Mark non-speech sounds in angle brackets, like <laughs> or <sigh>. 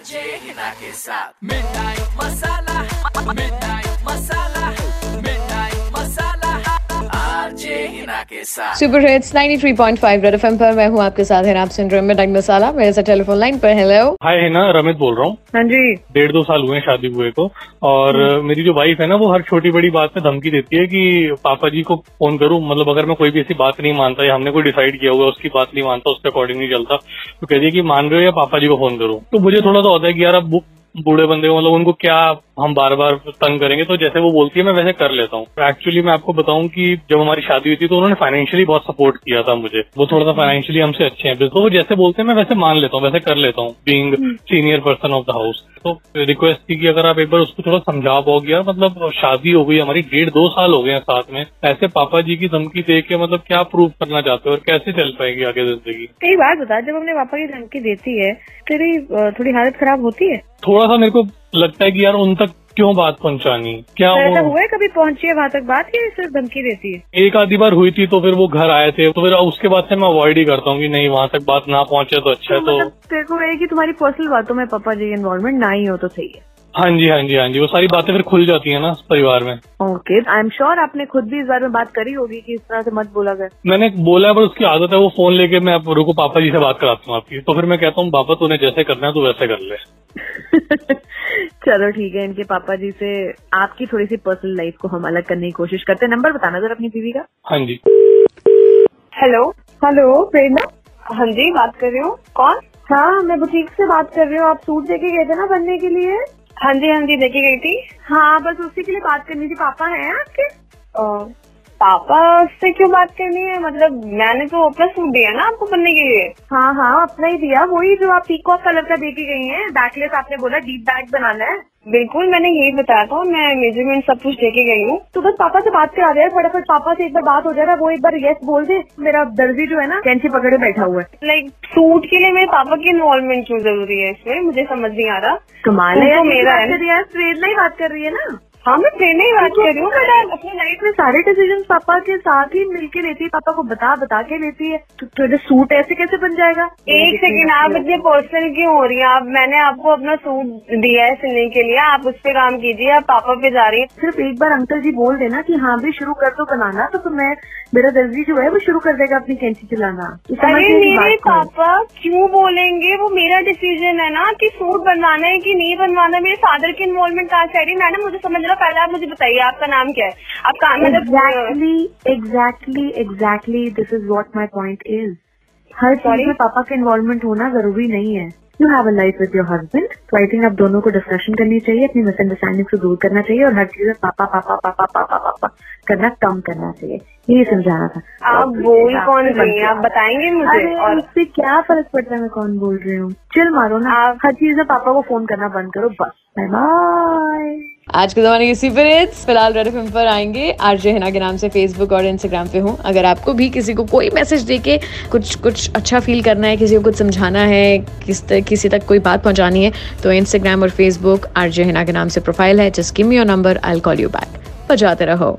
RJ Hina के साथ midnight मसाला मिठाई मसाला के साथ सुपर हिट्स 93.5 रेड एफएम पर मैं हूँ आपके साथ है आप सुन रहे हैं मिडनाइट मसाला मेरे साथ टेलीफोन लाइन पर हेलो हाय है ना? रमित बोल रहा हूँ। हाँ जी। डेढ़ दो साल हुए हैं शादी हुए को और मेरी जो वाइफ है ना वो हर छोटी बड़ी बात पे धमकी देती है कि पापा जी को फ़ोन करूँ। मतलब अगर मैं कोई भी ऐसी बात नहीं मानता या हमने कोई डिसाइड किया हुआ उसकी बात नहीं मानता उसके अकॉर्डिंग नहीं चलता तो कहती है कि मान रहे हो या पापा जी को फ़ोन करूँ। तो मुझे थोड़ा सा होता है कि यार अब बूढ़े बंदे मतलब उनको क्या हम बार बार तंग करेंगे तो जैसे वो बोलती है मैं वैसे कर लेता हूँ। एक्चुअली मैं आपको बताऊँ कि जब हमारी शादी हुई थी तो उन्होंने फाइनेंशियली बहुत सपोर्ट किया था मुझे। वो थोड़ा सा फाइनेंशियली हमसे अच्छे हैं। तो वो जैसे बोलते हैं मैं वैसे मान लेता हूँ वैसे कर लेता हूँ being senior person of the house तो रिक्वेस्ट थी कि अगर आप एक बार उसको थोड़ा समझा पाओगे यार मतलब शादी हो गई हमारी डेढ़ दो साल हो गए हैं साथ में। ऐसे पापा जी की धमकी दे के मतलब क्या प्रूव करना चाहते हो और कैसे चल पाएगी आगे ज़िंदगी? कई बात बता जब हमने पापा की धमकी देती है तेरी थोड़ी हालत खराब होती है? थोड़ा सा मेरे को लगता है कि यार उन तक क्यों बात पहुंचानी? क्या तो ऐसा हुआ है कभी पहुँची है वहाँ तक बात या सिर्फ़ धमकी देती है? एक आधी बार हुई थी तो फिर वो घर आए थे तो फिर उसके बाद से मैं अवॉइड ही करता हूँ कि नहीं वहाँ तक बात ना पहुँचे तो अच्छा है तो मतलब तेरे को कि तुम्हारी पर्सनल बातों में पापा जी इन्वॉल्वमेंट ना ही हो तो सही है। हाँ जी हाँ जी हाँ जी। वो सारी बातें फिर खुल जाती है ना परिवार में। ओके आई एम श्योर आपने खुद भी इस बारे में बात करी होगी कि इस तरह से मत बोला कर। मैंने बोला है, पर उसकी आदत है वो फ़ोन लेके मैं आप रुको पापा जी से बात कराता हूँ आपकी। तो फिर मैं कहता हूँ पापा तूने जैसे करना है तू वैसे कर ले। <laughs> चलो ठीक है इनके पापा जी से आपकी थोड़ी सी पर्सनल लाइफ को हम अलग करने की कोशिश करते हैं। नंबर बताना जरा अपनी बीवी का। हाँ जी। हेलो हेलो प्रेरणा? हाँ जी बात कर रही हूँ। कौन? हाँ मैं बुटीक से बात कर रही हूँ। आप सूट देके गए थे ना बनने के लिए? हाँ जी हाँ जी लेके गई थी। हाँ बस उसी के लिए बात करनी थी। पापा है आपके? पापा से क्यों बात करनी है? मतलब मैंने तो अपना सूट दिया ना आपको बनने के लिए। हाँ हाँ अपना ही दिया। वही जो आप पीकॉक कलर का देके गई है। बैकलेस आपने बोला डीप बैग बनाना है। बिल्कुल मैंने यही बताया था मैं मेज़रमेंट सब कुछ लेके गई हूँ। तो बस पापा से बात करा हैं फटाफट पापा से एक बार बात हो जाएगा वो एक बार यस बोल दे। मेरा दर्जी जो है ना कैंची पकड़े बैठा हुआ है। लाइक सूट के लिए मेरे पापा की इन्वॉल्वमेंट क्यों ज़रूरी है इसमें? मुझे समझ नहीं आ रहा। कमाल है तो मेरा ही बात कर रही है ना। हाँ मैं प्रेरणा ही बात कर रही हूँ बट अपनी लाइफ में सारे डिसीज़न पापा के साथ ही मिलके लेती है पापा को बता बता के लेती है। तो सूट ऐसे कैसे बन जाएगा? एक सेकेंड आप इतने पर्सनल क्यों हो रही है? आप मैंने आपको अपना सूट दिया है सिलने के लिए आप उस पर काम कीजिए आप पापा पे जा रही है। सिर्फ़ एक बार अंकल जी बोल देना की हाँ भी शुरू कर दो बनाना तो, मैं मेरा दर्जी जो है वो शुरू कर देगा अपनी कैंची चलाना। अरे मेरे पापा क्यों बोलेंगे? वो मेरा डिसीज़न है ना कि सूट बनवाना है कि नहीं बनवाना? मेरे फादर की इन्वॉल्वमेंट कहाँ से आ रही मैडम मुझे समझ रहा पहले आप मुझे बताइए आपका नाम क्या है? आपका मतलब exactly exactly exactly this is what my point is हर चीज़ में पापा का इन्वॉल्वमेंट होना ज़रूरी नहीं है। You have a life with your husband तो आई थिंक आप दोनों को डिस्कशन करनी चाहिए अपनी मिसअंडरस्टैंडिंग को दूर करना चाहिए और हर चीज़ में पापा पापा पापा पापा पापा करना कम करना चाहिए। यही समझाना था। आप बोल कौन रही हैं? आप बताएँगे मुझे और उससे क्या फ़र्क पड़ता है मैं कौन बोल रही हूँ? चिल मारो ना। आप- हर चीज़ में पापा को फ़ोन करना बंद करो बस। बाय बाय आज के जमाने की पर फ़िलहाल रेड फ़िल्म पर आएँगे। आर जे हिना के नाम से फेसबुक और इंस्टाग्राम पे हूँ। अगर आपको भी किसी को कोई मैसेज दे के कुछ कुछ अच्छा फील करना है, किसी को कुछ समझाना है, किस तक किसी तक कोई बात पहुँचानी है तो इंस्टाग्राम और फेसबुक आर जे हिना के नाम से प्रोफ़ाइल है। Just give me your number I call you back बजाते रहो।